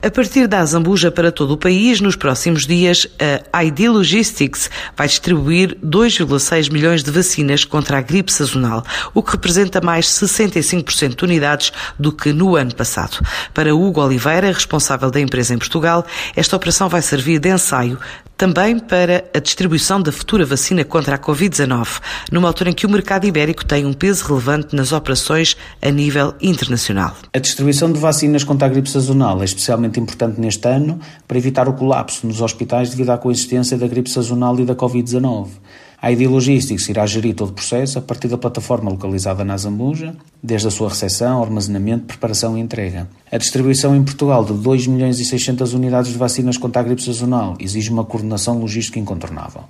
A partir da Azambuja para todo o país, nos próximos dias, a ID Logistics vai distribuir 2,6 milhões de vacinas contra a gripe sazonal, o que representa mais 65% de unidades do que no ano passado. Para Hugo Oliveira, responsável da empresa em Portugal, esta operação vai servir de ensaio também para a distribuição da futura vacina contra a Covid-19, numa altura em que o mercado ibérico tem um peso relevante nas operações a nível internacional. A distribuição de vacinas contra a gripe sazonal é especialmente importante neste ano para evitar o colapso nos hospitais devido à coexistência da gripe sazonal e da Covid-19. A ID Logistics irá gerir todo o processo a partir da plataforma localizada na Zambuja, desde a sua recepção, armazenamento, preparação e entrega. A distribuição em Portugal de 2 milhões e 600 unidades de vacinas contra a gripe sazonal exige uma coordenação logística incontornável.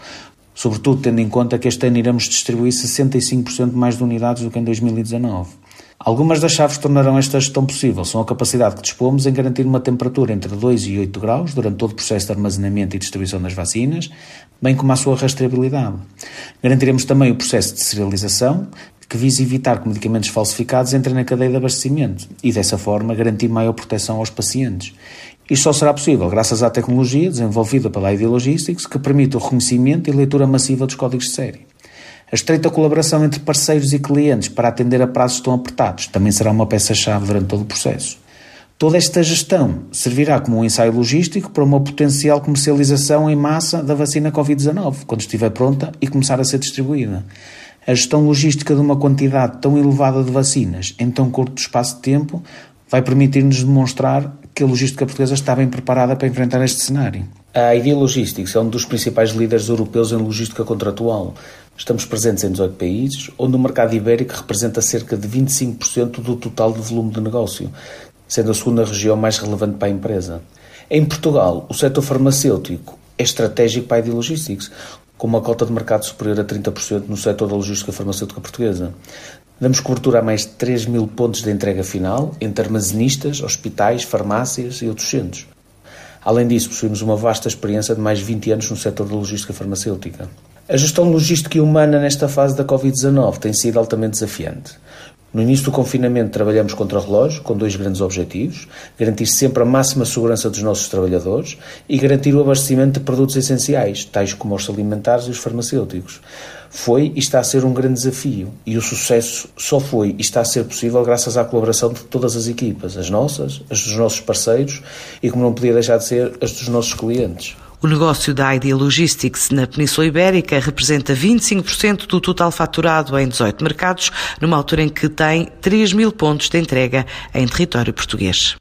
Sobretudo tendo em conta que este ano iremos distribuir 65% mais de unidades do que em 2019. Algumas das chaves tornarão esta gestão possível são a capacidade que dispomos em garantir uma temperatura entre 2 e 8 graus durante todo o processo de armazenamento e distribuição das vacinas, bem como a sua rastreabilidade. Garantiremos também o processo de serialização, que visa evitar que medicamentos falsificados entrem na cadeia de abastecimento e, dessa forma, garantir maior proteção aos pacientes. Isto só será possível graças à tecnologia desenvolvida pela ID Logistics, que permite o reconhecimento e leitura massiva dos códigos de série. A estreita colaboração entre parceiros e clientes para atender a prazos tão apertados também será uma peça-chave durante todo o processo. Toda esta gestão servirá como um ensaio logístico para uma potencial comercialização em massa da vacina Covid-19, quando estiver pronta e começar a ser distribuída. A gestão logística de uma quantidade tão elevada de vacinas em tão curto espaço de tempo vai permitir-nos demonstrar que a logística portuguesa está bem preparada para enfrentar este cenário. A ID Logistics é um dos principais líderes europeus em logística contratual. Estamos presentes em 18 países, onde o mercado ibérico representa cerca de 25% do total de volume de negócio, sendo a segunda região mais relevante para a empresa. Em Portugal, o setor farmacêutico é estratégico para a ID Logistics, com uma cota de mercado superior a 30% no setor da logística farmacêutica portuguesa. Damos cobertura a mais de 3 mil pontos de entrega final, entre armazenistas, hospitais, farmácias e outros centros. Além disso, possuímos uma vasta experiência de mais de 20 anos no setor da logística farmacêutica. A gestão logística e humana nesta fase da Covid-19 tem sido altamente desafiante. No início do confinamento trabalhamos contra o relógio, com dois grandes objetivos: garantir sempre a máxima segurança dos nossos trabalhadores e garantir o abastecimento de produtos essenciais, tais como os alimentares e os farmacêuticos. Foi e está a ser um grande desafio, e o sucesso só foi e está a ser possível graças à colaboração de todas as equipas, as nossas, as dos nossos parceiros e, como não podia deixar de ser, as dos nossos clientes. O negócio da ID Logistics na Península Ibérica representa 25% do total faturado em 18 mercados, numa altura em que tem 3 mil pontos de entrega em território português.